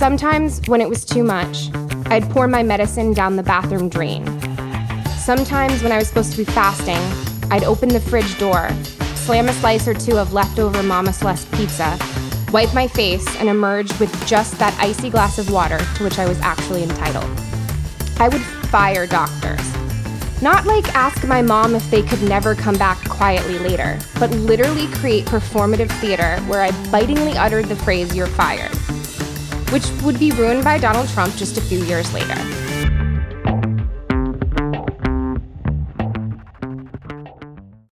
Sometimes, when it was too much, I'd pour my medicine down the bathroom drain. Sometimes, when I was supposed to be fasting, I'd open the fridge door, slam a slice or two of leftover Mama Celeste pizza, wipe my face, and emerge with just that icy glass of water to which I was actually entitled. I would fire doctors. Not like ask my mom if they could never come back quietly later, but literally create performative theater where I bitingly uttered the phrase, you're fired, which would be ruined by Donald Trump just a few years later.